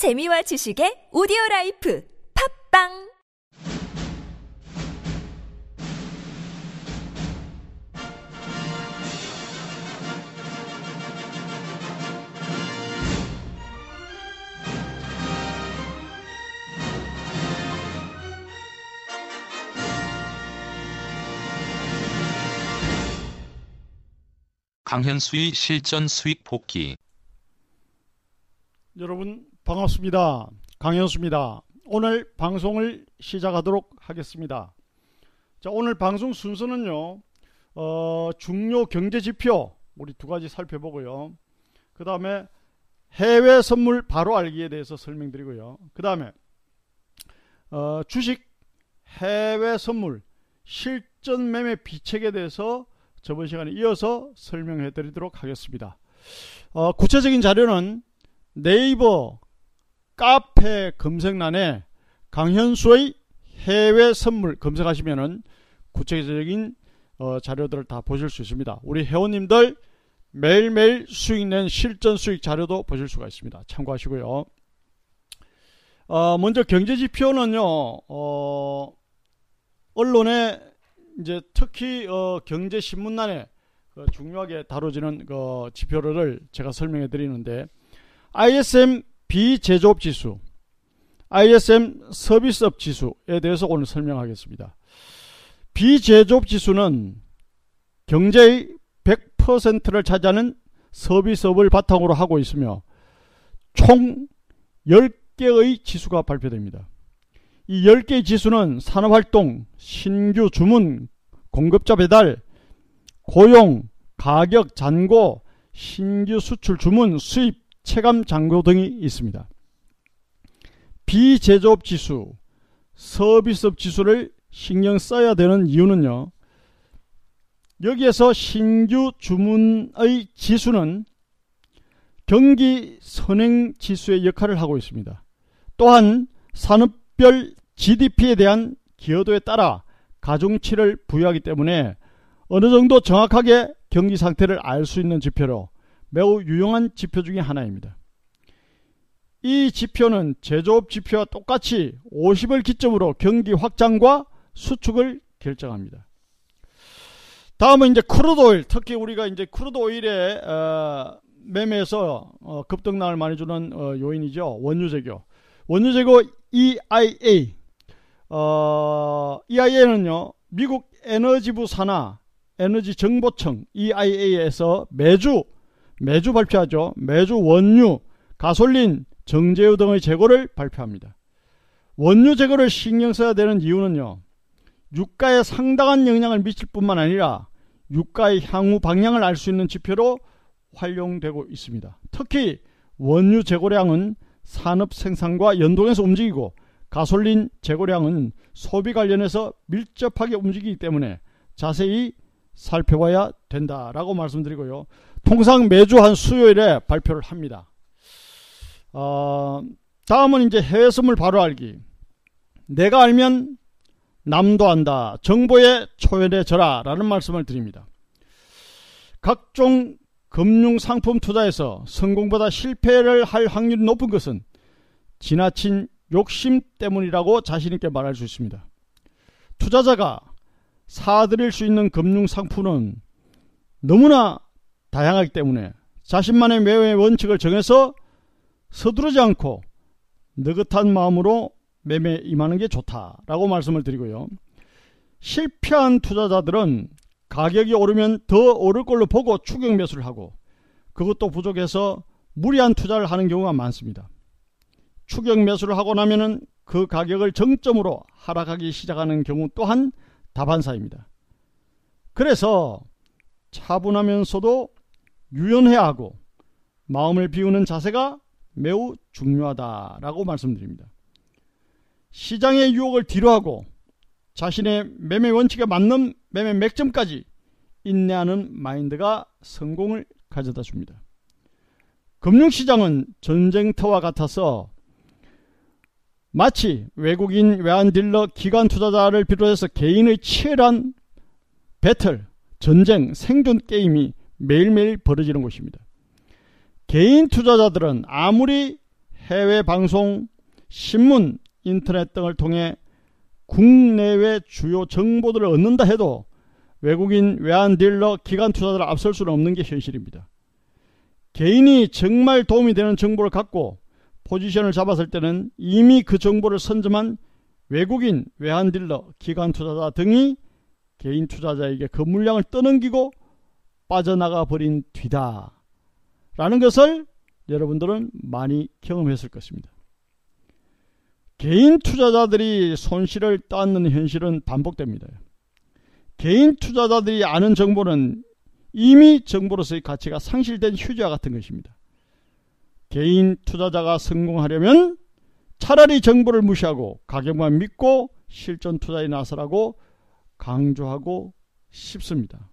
재미와 지식의 오디오 라이프 팝빵 강현수의 실전 수익 복귀. 여러분 반갑습니다. 강현수입니다. 오늘 방송을 시작하도록 하겠습니다. 자, 오늘 방송 순서는요. 어, 중요 경제 지표 우리 두 가지 살펴보고요. 그 다음에 해외 선물 바로 알기에 대해서 설명드리고요. 그 다음에 어, 주식 해외 선물 실전 매매 비책에 대해서 저번 시간에 이어서 설명해 드리도록 하겠습니다. 어, 구체적인 자료는 네이버 카페 검색란에 강현수의 해외 선물 검색하시면은 구체적인 어, 자료들을 다 보실 수 있습니다. 우리 회원님들 매일매일 수익 낸 실전 수익 자료도 보실 수가 있습니다. 참고하시고요. 어, 먼저 경제 지표는요, 어, 언론에 이제 특히 어, 경제 신문란에 그 중요하게 다뤄지는 그 지표를 제가 설명해 드리는데 ISM 비제조업 지수, ISM 서비스업 지수에 대해서 오늘 설명하겠습니다. 비제조업 지수는 경제의 100%를 차지하는 서비스업을 바탕으로 하고 있으며 총 10개의 지수가 발표됩니다. 이 10개의 지수는 산업활동, 신규 주문, 공급자 배달, 고용, 가격, 잔고, 신규 수출 주문, 수입, 체감 잔고 등이 있습니다. 비제조업 지수, 서비스업 지수를 신경 써야 되는 이유는요. 여기에서 신규 주문의 지수는 경기 선행 지수의 역할을 하고 있습니다. 또한 산업별 GDP에 대한 기여도에 따라 가중치를 부여하기 때문에 어느 정도 정확하게 경기 상태를 알 수 있는 지표로 매우 유용한 지표 중의 하나입니다. 이 지표는 제조업 지표와 똑같이 50을 기점으로 경기 확장과 수축을 결정합니다. 다음은 이제 crude oil, 특히 우리가 이제 crude oil의 어, 매매에서 어, 급등락을 많이 주는 어, 요인이죠. 원유 재고. 원유 재고 EIA. 어, EIA는요. 미국 에너지부 산하 에너지 정보청 EIA에서 매주 매주 발표하죠. 매주 원유, 가솔린, 정제유 등의 재고를 발표합니다. 원유 재고를 신경 써야 되는 이유는요. 유가에 상당한 영향을 미칠 뿐만 아니라 유가의 향후 방향을 알 수 있는 지표로 활용되고 있습니다. 특히 원유 재고량은 산업 생산과 연동해서 움직이고 가솔린 재고량은 소비 관련해서 밀접하게 움직이기 때문에 자세히 살펴봐야 된다라고 말씀드리고요. 통상 매주 한 수요일에 발표를 합니다. 어, 다음은 이제 해외 선물 바로 알기. 내가 알면 남도 안다. 정보에 초연해져라. 라는 말씀을 드립니다. 각종 금융 상품 투자에서 성공보다 실패를 할 확률이 높은 것은 지나친 욕심 때문이라고 자신있게 말할 수 있습니다. 투자자가 사들일 수 있는 금융 상품은 너무나 다양하기 때문에 자신만의 매매 원칙을 정해서 서두르지 않고 느긋한 마음으로 매매 임하는 게 좋다라고 말씀을 드리고요. 실패한 투자자들은 가격이 오르면 더 오를 걸로 보고 추격 매수를 하고 그것도 부족해서 무리한 투자를 하는 경우가 많습니다. 추격 매수를 하고 나면은 그 가격을 정점으로 하락하기 시작하는 경우 또한 다반사입니다. 그래서 차분하면서도 유연해야 하고 마음을 비우는 자세가 매우 중요하다라고 말씀드립니다. 시장의 유혹을 뒤로하고 자신의 매매 원칙에 맞는 매매 맥점까지 인내하는 마인드가 성공을 가져다 줍니다. 금융시장은 전쟁터와 같아서 마치 외국인 외환 딜러 기관 투자자를 비롯해서 개인의 치열한 배틀, 전쟁, 생존 게임이 매일매일 벌어지는 곳입니다. 개인 투자자들은 아무리 해외 방송, 신문, 인터넷 등을 통해 국내외 주요 정보들을 얻는다 해도 외국인 외환 딜러 기관 투자자를 앞설 수는 없는 게 현실입니다. 개인이 정말 도움이 되는 정보를 갖고 포지션을 잡았을 때는 이미 그 정보를 선점한 외국인 외환 딜러 기관 투자자 등이 개인 투자자에게 그 물량을 떠넘기고 빠져나가 버린 뒤다. 라는 것을 여러분들은 많이 경험했을 것입니다. 개인 투자자들이 손실을 떠안는 현실은 반복됩니다. 개인 투자자들이 아는 정보는 이미 정보로서의 가치가 상실된 휴지와 같은 것입니다. 개인 투자자가 성공하려면 차라리 정보를 무시하고 가격만 믿고 실전 투자에 나서라고 강조하고 싶습니다.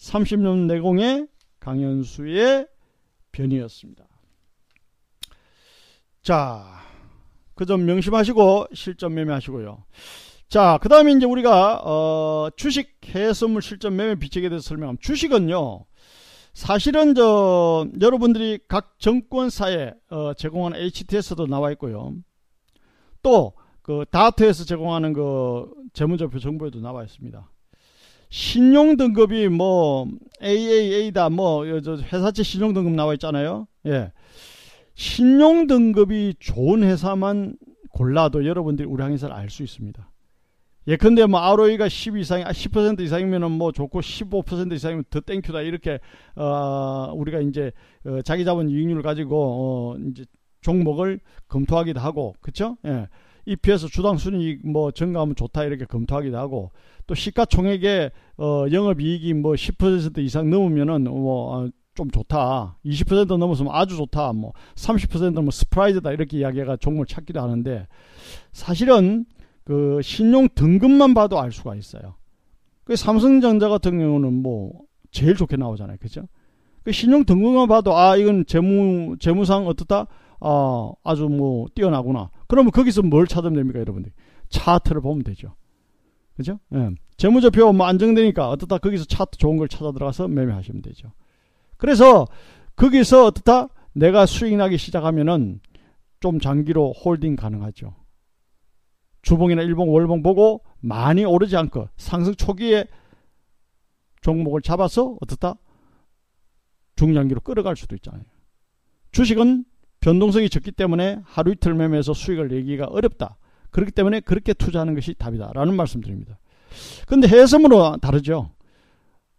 30년 내공의 강현수의 변이었습니다. 자, 그 점 명심하시고 실전 매매하시고요. 자, 그 다음에 이제 우리가, 어, 주식 해외선물 실전 매매 비책에 대해서 설명하면 주식은요, 사실은 저, 여러분들이 각 정권사에 어, 제공하는 HTS도 나와 있고요. 또, 그, 다트에서 제공하는 그, 재무제표 정보에도 나와 있습니다. 신용 등급이 뭐, AAA다, 뭐, 저 회사채 신용 등급 나와 있잖아요. 예. 신용 등급이 좋은 회사만 골라도 여러분들이 우리 항해사를 알수 있습니다. 예컨대 뭐 ROE가 10 이상, 10% 이상이면은 뭐 좋고 15% 이상이면 더 땡큐다 이렇게 어 우리가 이제 어 자기 자본 이익률을 가지고 어 이제 종목을 검토하기도 하고 그쵸? 예. EPS 주당 순이익 뭐 증가하면 좋다 이렇게 검토하기도 하고 또 시가총액의 어 영업이익이 뭐 10% 이상 넘으면은 뭐좀 좋다. 20% 넘었으면 아주 좋다. 뭐 30%뭐 surprise다 이렇게 이야기가 종목을 찾기도 하는데 사실은 그 신용 등급만 봐도 알 수가 있어요. 그 삼성전자 같은 경우는 뭐 제일 좋게 나오잖아요. 그죠? 그 신용 등급만 봐도 아 이건 재무 재무상 어떻다? 아 아주 뭐 뛰어나구나. 그러면 거기서 뭘 찾으면 됩니까, 여러분들? 차트를 보면 되죠. 그죠? 예. 재무제표 뭐 안정되니까 어떻다 거기서 차트 좋은 걸 찾아 들어가서 매매하시면 되죠. 그래서 거기서 어떻다? 내가 수익 나기 시작하면은 좀 장기로 홀딩 가능하죠. 주봉이나 일봉, 월봉 보고 많이 오르지 않고 상승 초기에 종목을 잡아서 어떻다? 중장기로 끌어갈 수도 있잖아요. 주식은 변동성이 적기 때문에 하루 이틀 매매해서 수익을 내기가 어렵다. 그렇기 때문에 그렇게 투자하는 것이 답이다. 라는 말씀 드립니다. 근데 해외선물은 다르죠.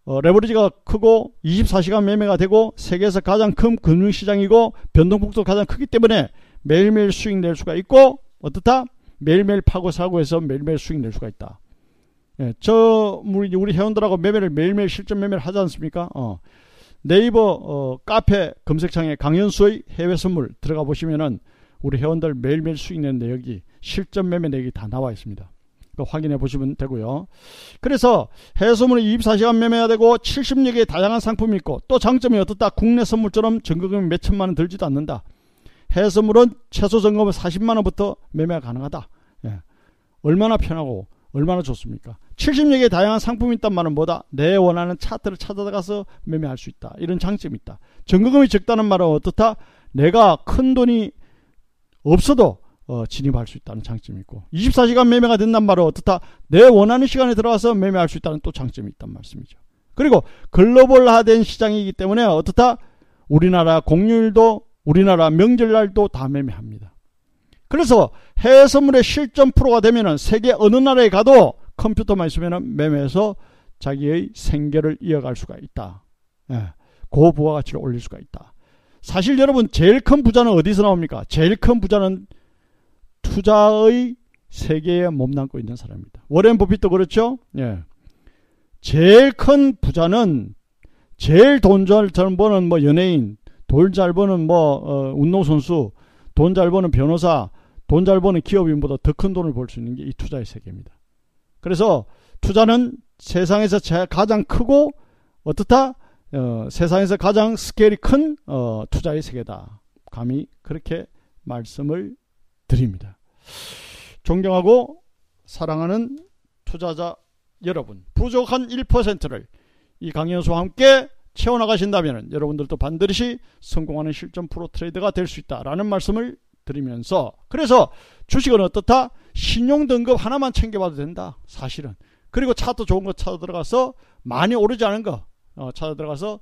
어, 레버리지가 크고 24시간 매매가 되고 세계에서 가장 큰 금융시장이고 변동폭도 가장 크기 때문에 매일매일 수익 낼 수가 있고 어떻다? 매일매일 파고 사고 해서 매일매일 수익 낼 수가 있다. 예, 저 우리 우리 회원들하고 매매를 매일매일 실전 매매를 하지 않습니까? 어. 네이버 어, 카페 검색창에 강연수의 해외 선물 들어가 보시면은 우리 회원들 매일매일 수익 내는데 여기 실전 매매 내기 다 나와 있습니다. 확인해 보시면 되고요. 그래서 해외 선물은 24시간 매매해야 되고 70여 개의 다양한 상품이 있고 또 장점이 어떻다? 국내 선물처럼 전거금이 몇 천만 원 들지도 않는다. 해외 선물은 최소 점검은 40만 원부터 매매가 가능하다. 예. 얼마나 편하고 얼마나 좋습니까? 70여 개의 다양한 상품이 있단 말은 뭐다? 내 원하는 차트를 찾아가서 매매할 수 있다. 이런 장점이 있다. 전거금이 적다는 말은 어떻다? 내가 큰 돈이 없어도 어, 진입할 수 있다는 장점이 있고 24시간 매매가 된단 말은 어떻다? 내 원하는 시간에 들어가서 매매할 수 있다는 또 장점이 있단 말씀이죠. 그리고 글로벌화된 시장이기 때문에 어떻다? 우리나라 공휴일도 우리나라 명절날도 다 매매합니다. 그래서 해외 선물의 실전 프로가 되면은 세계 어느 나라에 가도 컴퓨터만 있으면 매매해서 자기의 생계를 이어갈 수가 있다. 예, 고부가 가치를 올릴 수가 있다. 사실 여러분 제일 큰 부자는 어디서 나옵니까? 제일 큰 부자는 투자의 세계에 몸담고 있는 사람입니다. 워렌 버핏도 그렇죠? 예. 제일 큰 부자는 제일 돈 잘 버는 뭐 연예인, 돈 잘 버는 뭐 어, 운동선수, 돈 잘 버는 변호사, 돈 잘 버는 기업인보다 더 큰 돈을 벌 수 있는 게 이 투자의 세계입니다. 그래서 투자는 세상에서 가장 크고 어떻다? 어, 세상에서 가장 스케일이 큰 어, 투자의 세계다. 감히 그렇게 말씀을 드립니다. 존경하고 사랑하는 투자자 여러분, 부족한 1%를 이 강연수와 함께 채워나가신다면 여러분들도 반드시 성공하는 실전 프로 트레이드가 될 수 있다라는 말씀을 드리면서 그래서 주식은 어떻다? 신용 등급 하나만 챙겨봐도 된다. 사실은. 그리고 차트 좋은 거 찾아 들어가서 많이 오르지 않은 거 어, 찾아 들어가서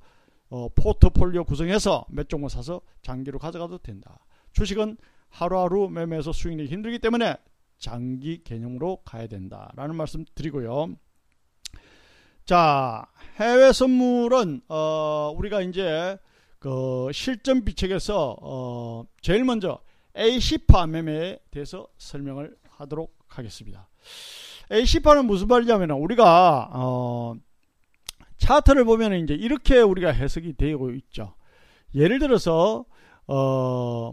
어, 포트폴리오 구성해서 몇 종목 사서 장기로 가져가도 된다. 주식은 하루하루 매매해서 수익이 힘들기 때문에 장기 개념으로 가야 된다라는 말씀 드리고요. 자, 해외 선물은 어, 우리가 이제 그 실전 비책에서 어, 제일 먼저 A시파 매매에 대해서 설명을 하도록 하겠습니다. A시파는 무슨 말이냐면 우리가 어, 차트를 보면 이제 이렇게 우리가 해석이 되고 있죠. 예를 들어서 어,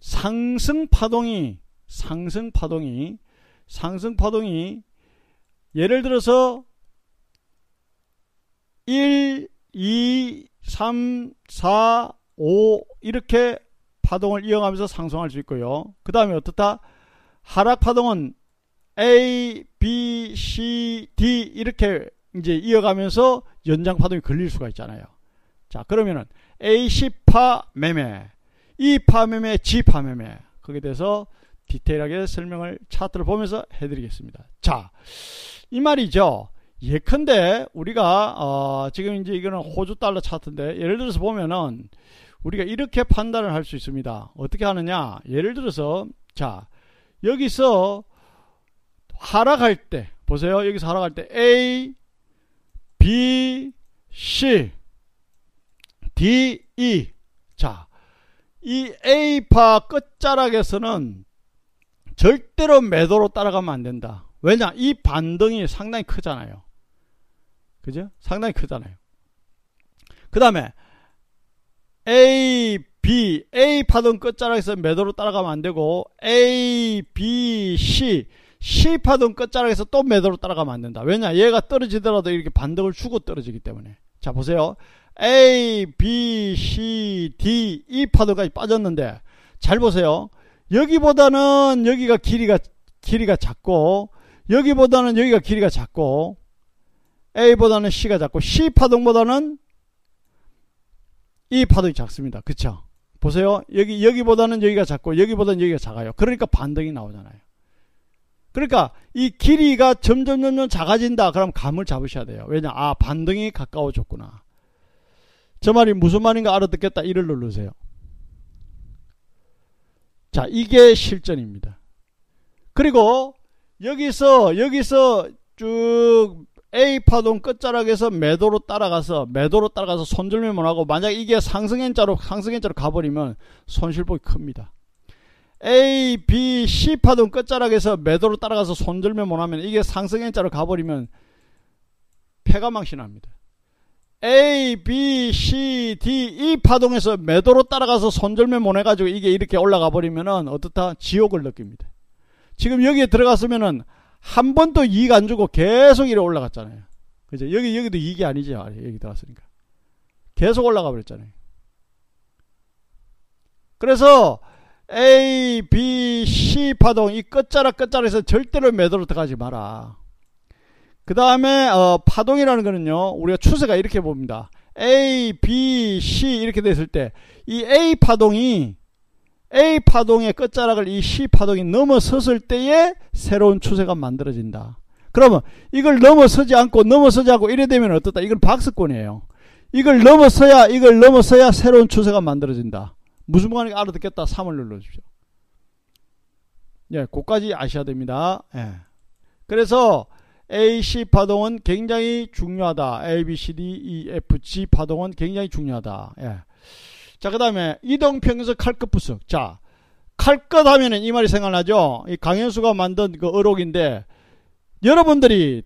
상승 파동이 상승 파동이 상승 파동이 예를 들어서 1, 2, 3, 4, 5 이렇게 파동을 이어가면서 상승할 수 있고요. 그 다음에 어떻다? 하락 파동은 A, B, C, D 이렇게 이제 이어가면서 연장 파동이 걸릴 수가 있잖아요. 자, 그러면은 A, C파 매매, E파 매매, G파 매매. 거기에 대해서 디테일하게 설명을 차트를 보면서 해드리겠습니다. 자, 이 말이죠. 예컨대 우리가 어, 지금 이제 이거는 호주 달러 차트인데 예를 들어서 보면은 우리가 이렇게 판단을 할 수 있습니다. 어떻게 하느냐? 예를 들어서 자 여기서 하락할 때 보세요. 여기서 하락할 때 A, B, C, D, E 자, 이 A파 끝자락에서는 절대로 매도로 따라가면 안 된다. 왜냐? 이 반등이 상당히 크잖아요. 그죠? 상당히 크잖아요. 그 다음에 A, B, A 파동 끝자락에서 매도로 따라가면 안 되고 A, B, C, C 파동 끝자락에서 또 매도로 따라가면 안 된다. 왜냐? 얘가 떨어지더라도 이렇게 반등을 주고 떨어지기 때문에. 자, 보세요. A, B, C, D, E 파동까지 빠졌는데 잘 보세요. 여기보다는 여기가 길이가 길이가 작고 여기보다는 여기가 길이가 작고 A보다는 C가 작고 C 파동보다는 이 파동이 작습니다. 그쵸? 보세요. 여기, 여기보다는 여기가 작고 여기보다는 여기가 작아요. 그러니까 반등이 나오잖아요. 그러니까 이 길이가 점점 점점 작아진다. 그럼 감을 잡으셔야 돼요. 왜냐? 아, 반등이 가까워졌구나. 저 말이 무슨 말인가 알아듣겠다. 이를 누르세요. 자, 이게 실전입니다. 그리고 여기서 여기서 쭉 A 파동 끝자락에서 매도로 따라가서 매도로 따라가서 손절매만 하고 만약 이게 상승행자로 상승행자로 가버리면 손실폭이 큽니다. A, B, C 파동 끝자락에서 매도로 따라가서 손절매만 하면 이게 상승행자로 가버리면 폐가망신합니다. A, B, C, D, E 파동에서 매도로 따라가서 손절매못 해가지고 이게 이렇게 올라가 버리면은 어떻다? 지옥을 느낍니다. 지금 여기에 들어갔으면은 한 번도 이익 안 주고 계속 이래 올라갔잖아요. 그죠? 여기, 여기도 이익이 아니죠. 여기 들어갔으니까. 계속 올라가 버렸잖아요. 그래서 A, B, C 파동 이 끝자락 끝자락에서 절대로 매도로 들어가지 마라. 그 다음에 어, 파동이라는 거는요. 우리가 추세가 이렇게 봅니다. A, B, C 이렇게 됐을 때 이 A 파동이 A 파동의 끝자락을 이 C 파동이 넘어섰을 때에 새로운 추세가 만들어진다. 그러면 이걸 넘어서지 않고 넘어서지 않고 이래 되면 어떻다? 이건 박스권이에요. 이걸 넘어서야 이걸 넘어서야 새로운 추세가 만들어진다. 무슨 말인지 알아듣겠다. 3을 눌러주십시오. 예, 그까지 아셔야 됩니다. 예. 그래서 AC 파동은 굉장히 중요하다. A, B, C, D, E, F, G 파동은 굉장히 중요하다. 예. 자, 그 다음에 이동평균선 칼끝 부석. 자, 칼끝 하면은 이 말이 생각나죠? 이 강현수가 만든 그 어록인데, 여러분들이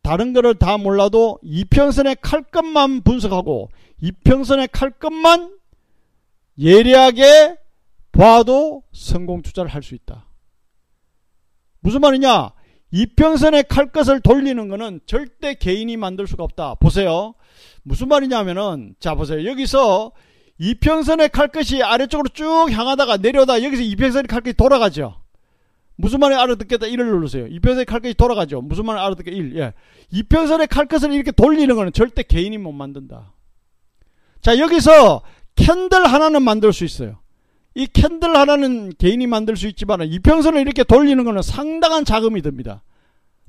다른 거를 다 몰라도 이평선의 칼끝만 분석하고, 이평선의 칼끝만 예리하게 봐도 성공 투자를 할 수 있다. 무슨 말이냐? 이평선의 칼끝을 돌리는 것은 절대 개인이 만들 수가 없다. 보세요. 무슨 말이냐면은, 자, 보세요. 여기서 이평선의 칼끝이 아래쪽으로 쭉 향하다가 내려다 여기서 이평선의 칼끝이 돌아가죠. 무슨 말인지 알아듣겠다 1을 누르세요. 이평선의 칼끝이 돌아가죠. 무슨 말인지 알아듣겠다 1. 예. 이평선의 칼끝을 이렇게 돌리는 거는 절대 개인이 못 만든다. 자 여기서 캔들 하나는 만들 수 있어요. 이 캔들 하나는 개인이 만들 수 있지만 이평선을 이렇게 돌리는 것은 상당한 자금이 듭니다.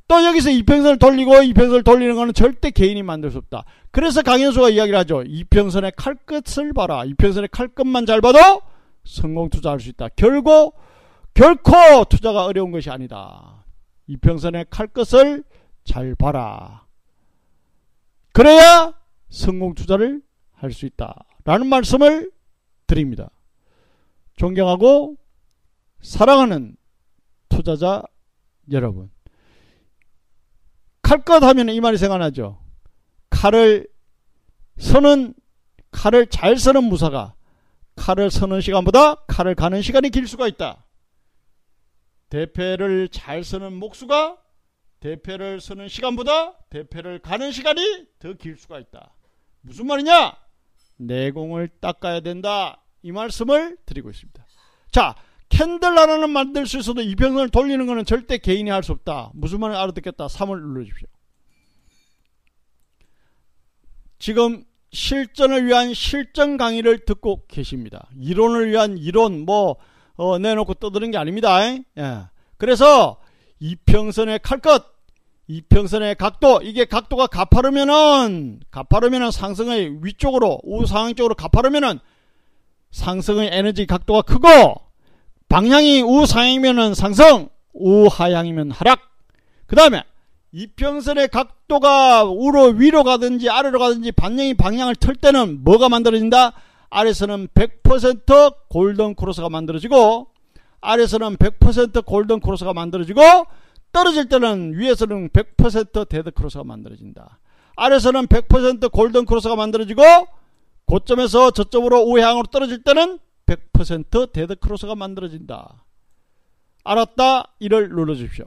또 여기서 이평선을 돌리고 이평선을 돌리는 것은 절대 개인이 만들 수 없다. 그래서 강현수가 이야기를 하죠. 이평선의 칼끝을 봐라. 이평선의 칼끝만 잘 봐도 성공 투자할 수 있다. 결국 결코 투자가 어려운 것이 아니다. 이평선의 칼끝을 잘 봐라. 그래야 성공 투자를 할 수 있다. 라는 말씀을 드립니다. 존경하고 사랑하는 투자자 여러분. 칼것 하면 이 말이 생각나죠. 칼을 서는 칼을 잘 서는 무사가 칼을 서는 시간보다 칼을 가는 시간이 길 수가 있다. 대패를 잘 서는 목수가 대패를 서는 시간보다 대패를 가는 시간이 더 길 수가 있다. 무슨 말이냐? 내공을 닦아야 된다. 이 말씀을 드리고 있습니다. 자, 캔들 하나는 만들 수 있어도 이평선을 돌리는 것은 절대 개인이 할 수 없다. 무슨 말을 알아듣겠다. 3을 눌러주십시오. 지금 실전을 위한 실전 강의를 듣고 계십니다. 이론을 위한 이론 뭐 어, 내놓고 떠드는 게 아닙니다. 예. 그래서 이평선의 칼끝, 이평선의 각도, 이게 각도가 가파르면은 가파르면은 상승의 위쪽으로 우상향 쪽으로 가파르면은 상승의 에너지 각도가 크고 방향이 우상향이면 상승, 우하향이면 하락. 그 다음에 이평선의 각도가 우로 위로 가든지 아래로 가든지 반영이 방향을 틀 때는 뭐가 만들어진다? 아래서는 100% 골든 크로스가 만들어지고 아래서는 100% 골든 크로스가 만들어지고 떨어질 때는 위에서는 100% 데드 크로스가 만들어진다. 아래서는 100% 골든 크로스가 만들어지고 고점에서 저점으로 우향으로 떨어질 때는 100% 데드 크로스가 만들어진다. 알았다? 2를 눌러주십시오.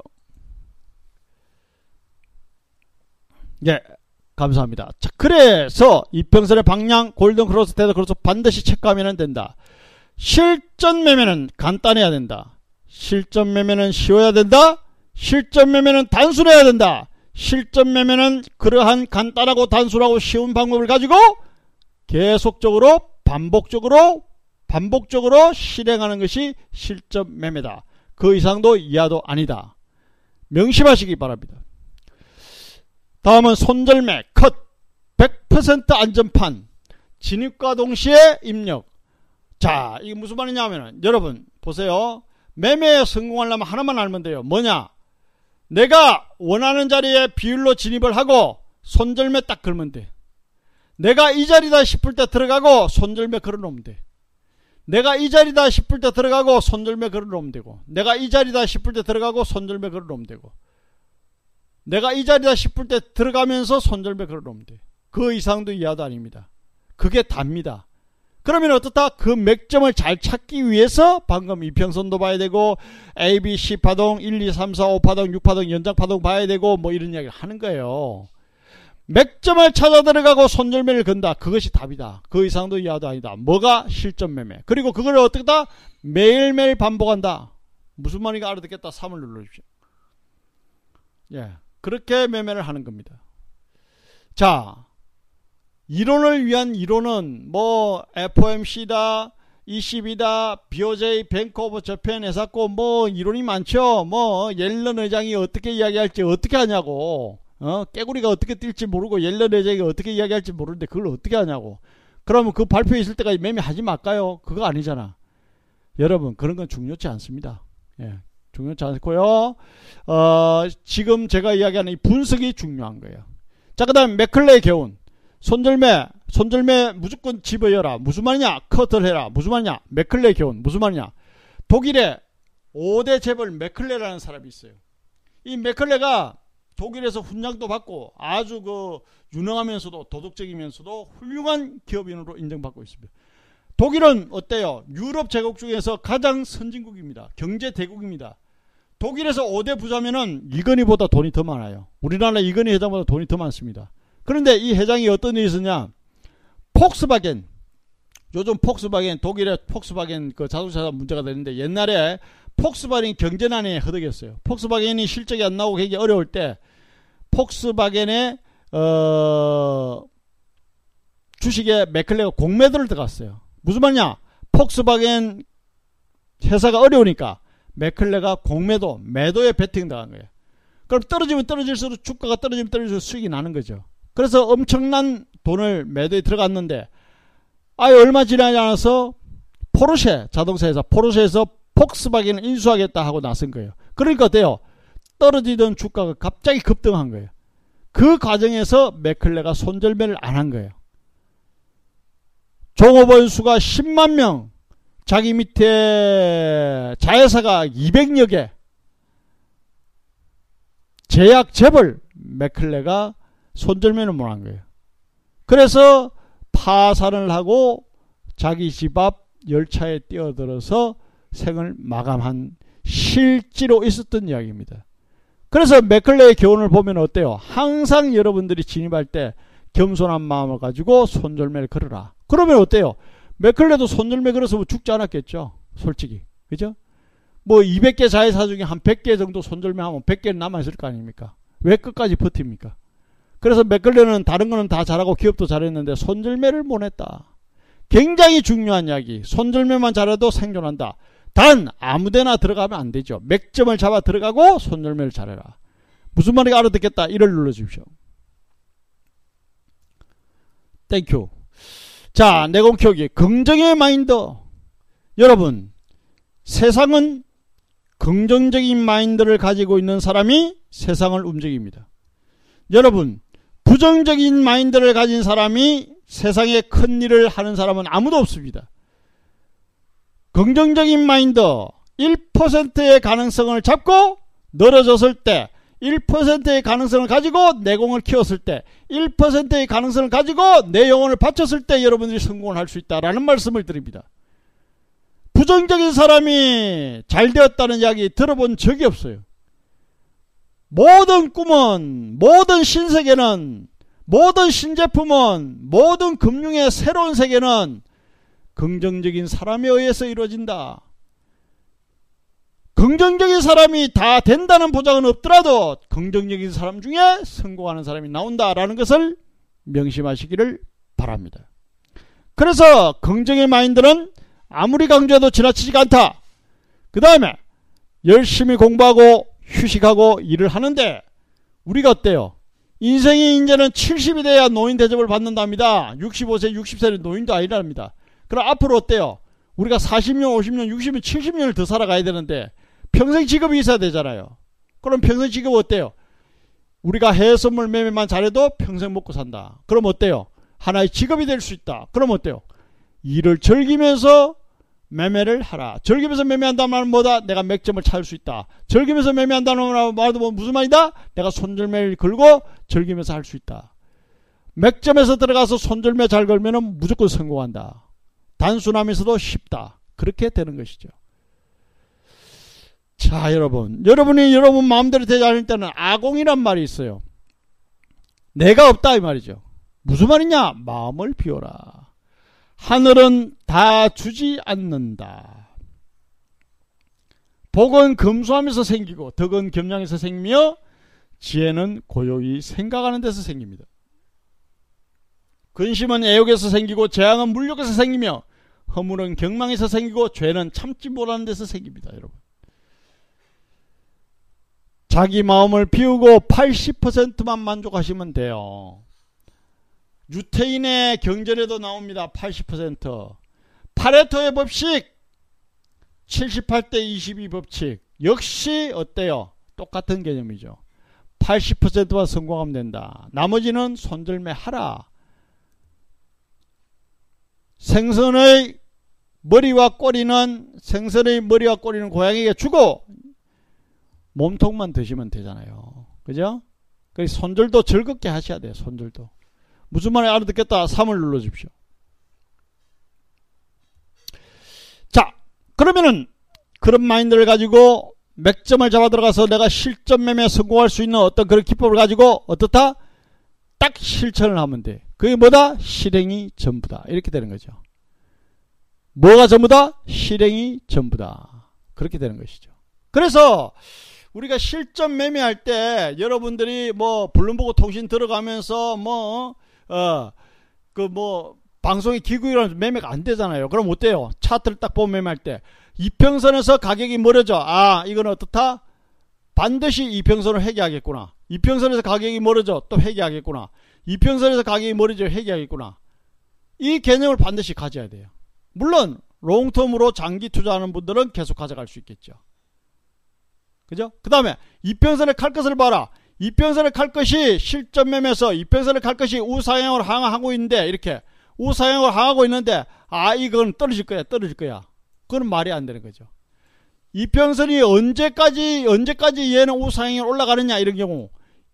예, 감사합니다. 자, 그래서 이평선의 방향, 골든 크로스, 데드 크로스 반드시 체크하면 된다. 실전 매매는 간단해야 된다. 실전 매매는 쉬워야 된다. 실전 매매는 단순해야 된다. 실전 매매는 그러한 간단하고 단순하고 쉬운 방법을 가지고 계속적으로 반복적으로 반복적으로 실행하는 것이 실전 매매다. 그 이상도 이하도 아니다. 명심하시기 바랍니다. 다음은 손절매 컷. 100% 안전판. 진입과 동시에 입력. 자 이게 무슨 말이냐면 여러분 보세요. 매매에 성공하려면 하나만 알면 돼요. 뭐냐? 내가 원하는 자리에 비율로 진입을 하고 손절매 딱 걸면 돼. 내가 이 자리다 싶을 때 들어가고 손절매 걸어놓으면 돼 내가 이 자리다 싶을 때 들어가고 손절매 걸어놓으면 되고 내가 이 자리다 싶을 때 들어가고 손절매 걸어놓으면 되고 내가 이 자리다 싶을 때 들어가면서 손절매 걸어놓으면 돼. 그 이상도 이하도 아닙니다. 그게 답니다. 그러면 어떻다? 그 맥점을 잘 찾기 위해서 방금 이평선도 봐야 되고 A, B, C 파동 1, 2, 3, 4, 5 파동 6 파동 연장 파동 봐야 되고 뭐 이런 이야기를 하는 거예요. 맥점을 찾아 들어가고 손절매를 건다. 그것이 답이다. 그 이상도 이하도 아니다. 뭐가 실전 매매. 그리고 그걸 어떻게 다 매일매일 반복한다. 무슨 말인가 알아듣겠다. 3을 눌러주십시오. 예. 그렇게 매매를 하는 겁니다. 자, 이론을 위한 이론은 뭐 FOMC다, ECB다, BOJ, Bank of Japan, 에사코 뭐 이론이 많죠. 뭐 옐런 의장이 어떻게 이야기할지 어떻게 하냐고. 어? 깨구리가 어떻게 뛸지 모르고 옐런 의장이 어떻게 이야기할지 모르는데 그걸 어떻게 하냐고. 그러면 그 발표에 있을 때까지 매매하지 말까요? 그거 아니잖아. 여러분 그런 건 중요치 않습니다. 예. 중요치 않고요. 어, 지금 제가 이야기하는 이 분석이 중요한 거예요. 자, 그 다음 맥클레의 교훈. 손절매, 손절매 무조건 집어여라. 무슨 말이냐? 커트를 해라. 무슨 말이냐? 맥클레의 교훈. 무슨 말이냐? 독일의 5대 재벌 맥클레라는 사람이 있어요. 이 맥클레가 독일에서 훈장도 받고 아주 그 유능하면서도 도덕적이면서도 훌륭한 기업인으로 인정받고 있습니다. 독일은 어때요? 유럽 제국 중에서 가장 선진국입니다. 경제 대국입니다. 독일에서 5대 부자면은 이건희보다 돈이 더 많아요. 우리나라 이건희 회장보다 돈이 더 많습니다. 그런데 이 회장이 어떤 일이 있었냐? 폭스바겐. 요즘 폭스바겐, 독일의 폭스바겐 그 자동차가 문제가 되는데 옛날에 폭스바겐 경제난에 허덕였어요. 폭스바겐이 실적이 안 나오고 굉장히 어려울 때 폭스바겐의 어 주식에 맥클레가 공매도를 들어갔어요. 무슨 말이냐? 폭스바겐 회사가 어려우니까 맥클레가 공매도, 매도에 베팅 당한 거예요. 그럼 떨어지면 떨어질수록 주가가 떨어지면 떨어질수록 수익이 나는 거죠. 그래서 엄청난 돈을 매도에 들어갔는데 아예 얼마 지나지 않아서 포르쉐 자동차 회사 포르쉐에서 폭스바겐을 인수하겠다 하고 나선 거예요. 그러니까 어때요? 떨어지던 주가가 갑자기 급등한 거예요. 그 과정에서 맥클레가 손절매를 안 한 거예요. 종업원 수가 10만 명, 자기 밑에 자회사가 200여 개, 제약 재벌 맥클레가 손절매를 못 한 거예요. 그래서 파산을 하고 자기 집 앞 열차에 뛰어들어서 생을 마감한 실제로 있었던 이야기입니다. 그래서 맥클레의 교훈을 보면 어때요? 항상 여러분들이 진입할 때 겸손한 마음을 가지고 손절매를 걸어라. 그러면 어때요? 맥클레도 손절매 걸어서 죽지 않았겠죠. 솔직히. 그죠? 뭐 200개 자회사 중에 한 100개 정도 손절매 하면 100개는 남아있을 거 아닙니까? 왜 끝까지 버팁니까? 그래서 맥클레는 다른 거는 다 잘하고 기업도 잘했는데 손절매를 못 했다. 굉장히 중요한 이야기. 손절매만 잘해도 생존한다. 단 아무데나 들어가면 안 되죠. 맥점을 잡아 들어가고 손절매를 잘해라. 무슨 말인지 알아듣겠다. 2를 눌러주십시오. Thank you. 자, 내공 키우기. 긍정의 마인드. 여러분, 세상은 긍정적인 마인드를 가지고 있는 사람이 세상을 움직입니다. 여러분, 부정적인 마인드를 가진 사람이 세상에 큰 일을 하는 사람은 아무도 없습니다. 긍정적인 마인드 1%의 가능성을 잡고 늘어졌을 때 1%의 가능성을 가지고 내공을 키웠을 때 1%의 가능성을 가지고 내 영혼을 바쳤을 때 여러분들이 성공을 할 수 있다라는 말씀을 드립니다. 부정적인 사람이 잘 되었다는 이야기 들어본 적이 없어요. 모든 꿈은 모든 신세계는 모든 신제품은 모든 금융의 새로운 세계는 긍정적인 사람에 의해서 이루어진다. 긍정적인 사람이 다 된다는 보장은 없더라도 긍정적인 사람 중에 성공하는 사람이 나온다라는 것을 명심하시기를 바랍니다. 그래서 긍정의 마인드는 아무리 강조해도 지나치지가 않다. 그 다음에 열심히 공부하고 휴식하고 일을 하는데 우리가 어때요? 인생이 이제는 70이 돼야 노인 대접을 받는답니다. 65세, 60세는 노인도 아니랍니다. 그럼 앞으로 어때요? 우리가 40년, 50년, 60년, 70년을 더 살아가야 되는데 평생 직업이 있어야 되잖아요. 그럼 평생 직업 어때요? 우리가 해외 선물 매매만 잘해도 평생 먹고 산다. 그럼 어때요? 하나의 직업이 될 수 있다. 그럼 어때요? 일을 즐기면서 매매를 하라. 즐기면서 매매한다는 말은 뭐다? 내가 맥점을 찾을 수 있다. 즐기면서 매매한다는 말도 뭐 무슨 말이다? 내가 손절매를 걸고 즐기면서 할 수 있다. 맥점에서 들어가서 손절매 잘 걸면 무조건 성공한다. 단순하면서도 쉽다. 그렇게 되는 것이죠. 자, 여러분. 여러분이 여러분 마음대로 되지 않을 때는 아공이란 말이 있어요. 내가 없다 이 말이죠. 무슨 말이냐? 마음을 비워라. 하늘은 다 주지 않는다. 복은 금수하면서 생기고 덕은 겸양에서 생기며 지혜는 고요히 생각하는 데서 생깁니다. 근심은 애욕에서 생기고 재앙은 물욕에서 생기며 허물은 경망에서 생기고 죄는 참지 못하는 데서 생깁니다. 여러분. 자기 마음을 비우고 80%만 만족하시면 돼요. 유태인의 경전에도 나옵니다. 80%. 파레토의 법칙 78대 22 법칙 역시 어때요? 똑같은 개념이죠. 80%만 성공하면 된다. 나머지는 손들매 하라. 생선의 머리와 꼬리는 생선의 머리와 꼬리는 고양이에게 주고 몸통만 드시면 되잖아요. 그죠? 그 손들도 즐겁게 하셔야 돼요. 손들도. 무슨 말인지 알아듣겠다. 3을 눌러주십시오. 자, 그러면은 그런 마인드를 가지고 맥점을 잡아 들어가서 내가 실전 매매 성공할 수 있는 어떤 그런 기법을 가지고 어떻다? 딱 실천을 하면 돼. 그게 뭐다? 실행이 전부다. 이렇게 되는 거죠. 뭐가 전부다? 실행이 전부다. 그렇게 되는 것이죠. 그래서 우리가 실전 매매할 때 여러분들이 뭐 블룸버그 통신 들어가면서 뭐 어, 그뭐 방송의 기구이라는 매매가 안 되잖아요. 그럼 어때요? 차트를 딱 보면 매매할 때 이평선에서 가격이 멀어져. 아, 이건 어떻다? 반드시 이평선을 회귀하겠구나. 이평선에서 가격이 멀어져. 또 회귀하겠구나. 이평선에서 가격이 멀어져. 회귀하겠구나. 이 개념을 반드시 가져야 돼요. 물론 롱텀으로 장기 투자하는 분들은 계속 가져갈 수 있겠죠. 그죠? 그 다음에 이평선에 칼 것을 봐라. 이평선에 칼 것이 실전 매매에서 이평선에 칼 것이 우상향으로 항하고 있는데 이렇게 우상향으로 항하고 있는데 아 이건 떨어질 거야 떨어질 거야. 그건 말이 안 되는 거죠. 이평선이 언제까지 언제까지 얘는 우상향에 올라가느냐 이런 경우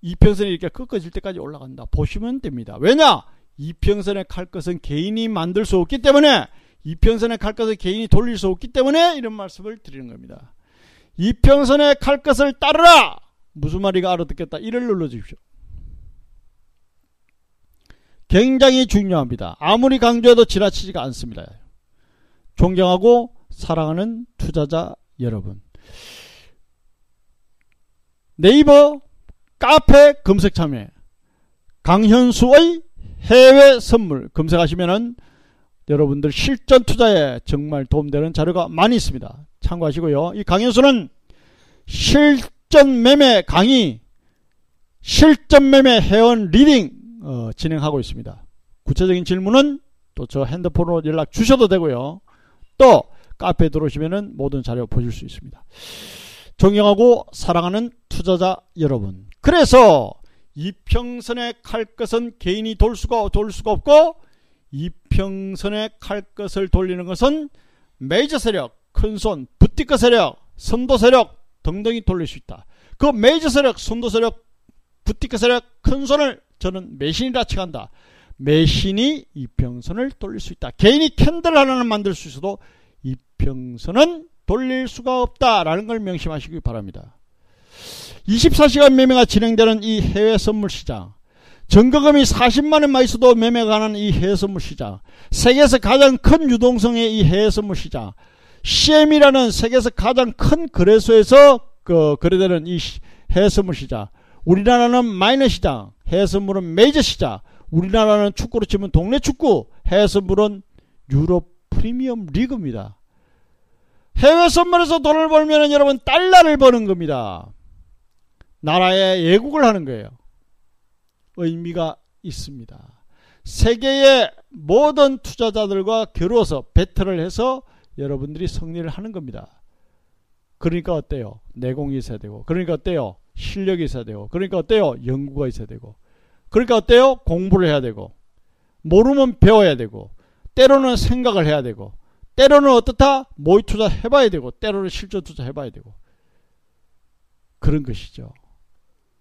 이평선이 이렇게 꺾어질 때까지 올라간다 보시면 됩니다. 왜냐? 이평선에 칼 것은 개인이 만들 수 없기 때문에 이평선에 칼 것을 개인이 돌릴 수 없기 때문에 이런 말씀을 드리는 겁니다. 이평선에 칼 것을 따르라! 무슨 말이가 알아듣겠다. 이를 눌러주십시오. 굉장히 중요합니다. 아무리 강조해도 지나치지가 않습니다. 존경하고 사랑하는 투자자 여러분. 네이버 카페 검색 참여 강현수의 해외 선물 검색하시면은 여러분들 실전 투자에 정말 도움되는 자료가 많이 있습니다. 참고하시고요. 이 강현수는 실전 매매 강의, 실전 매매 회원 리딩 어, 진행하고 있습니다. 구체적인 질문은 또 저 핸드폰으로 연락 주셔도 되고요. 또 카페에 들어오시면 모든 자료 보실 수 있습니다. 존경하고 사랑하는 투자자 여러분. 그래서 이평선의 칼끝은 개인이 돌 수가 돌 수가 없고 이평선의 칼끝을 돌리는 것은 메이저 세력, 큰손, 부티크 세력, 선도 세력 등등이 돌릴 수 있다. 그 메이저 세력, 선도 세력, 부티크 세력, 큰손을 저는 매신이라 칭한다. 매신이 이평선을 돌릴 수 있다. 개인이 캔들 하나는 만들 수 있어도 이평선은 돌릴 수가 없다라는 걸 명심하시기 바랍니다. 24시간 매매가 진행되는 이 해외 선물 시장. 전거금이 40만원만 있어도 매매가 가는 이 해외 선물 시장. 세계에서 가장 큰 유동성의 이 해외 선물 시장. CM이라는 세계에서 가장 큰 거래소에서 그 거래되는 이 해외 선물 시장. 우리나라는 마이너 시장. 해외 선물은 메이저 시장. 우리나라는 축구로 치면 동네 축구. 해외 선물은 유럽 프리미엄 리그입니다. 해외 선물에서 돈을 벌면 여러분 달러를 버는 겁니다. 나라에 예국을 하는 거예요. 의미가 있습니다. 세계의 모든 투자자들과 겨루어서 배틀을 해서 여러분들이 승리를 하는 겁니다. 그러니까 어때요? 내공이 있어야 되고, 그러니까 어때요? 실력이 있어야 되고, 그러니까 어때요? 연구가 있어야 되고, 그러니까 어때요? 공부를 해야 되고, 모르면 배워야 되고, 때로는 생각을 해야 되고, 때로는 어떻다? 모의 투자 해봐야 되고, 때로는 실전 투자 해봐야 되고, 그런 것이죠.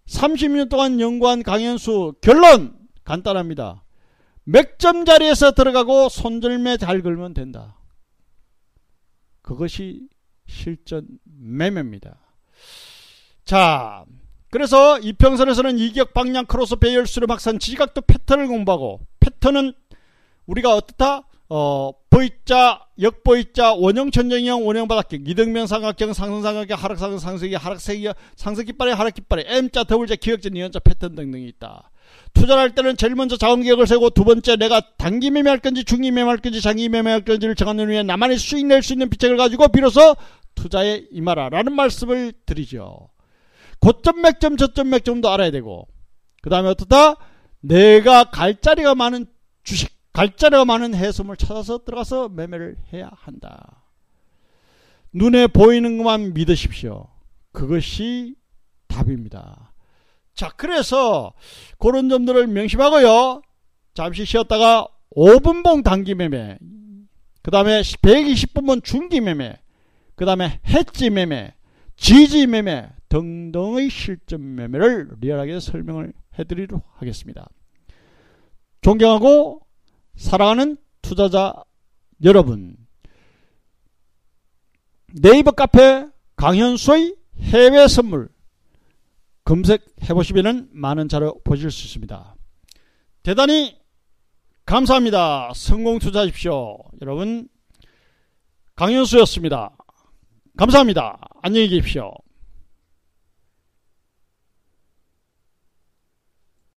30년 동안 연구한 강연수 결론 간단합니다. 맥점 자리에서 들어가고 손절매 잘 걸면 된다. 그것이 실전 매매입니다. 자, 그래서 이평선에서는 이격 방향 크로스 배열 수렴 확산 지각도 패턴을 공부하고 패턴은 우리가 어떻다? 어, V자, 역V자, 원형 천정형, 원형 바닥형, 이등변 삼각형, 상승삼각형, 하락상승, 상승쐐기, 하락쐐기, 상승깃발에 하락깃발에 M자, W자, 기역자, 니은자 패턴 등등이 있다. 투자를 할 때는 제일 먼저 자원계획을 세고 두 번째 내가 단기 매매할 건지 중기 매매할 건지 장기 매매할 건지를 정하는 후에 나만의 수익 낼 수 있는 비책을 가지고 비로소 투자에 임하라 라는 말씀을 드리죠. 고점 맥점 저점 맥점도 알아야 되고 그 다음에 어떻다? 내가 갈 자리가 많은 주식 갈자리가 많은 해수물 찾아서 들어가서 매매를 해야 한다. 눈에 보이는 것만 믿으십시오. 그것이 답입니다. 자, 그래서 그런 점들을 명심하고요. 잠시 쉬었다가 5분봉 단기 매매, 그 다음에 120분봉 중기 매매, 그 다음에 해지 매매, 지지 매매 등등의 실전 매매를 리얼하게 설명을 해드리도록 하겠습니다. 존경하고 사랑하는 투자자 여러분, 네이버 카페 강현수의 해외 선물 검색해 보시면 많은 자료 보실 수 있습니다. 대단히 감사합니다. 성공 투자하십시오. 여러분, 강현수였습니다. 감사합니다. 안녕히 계십시오.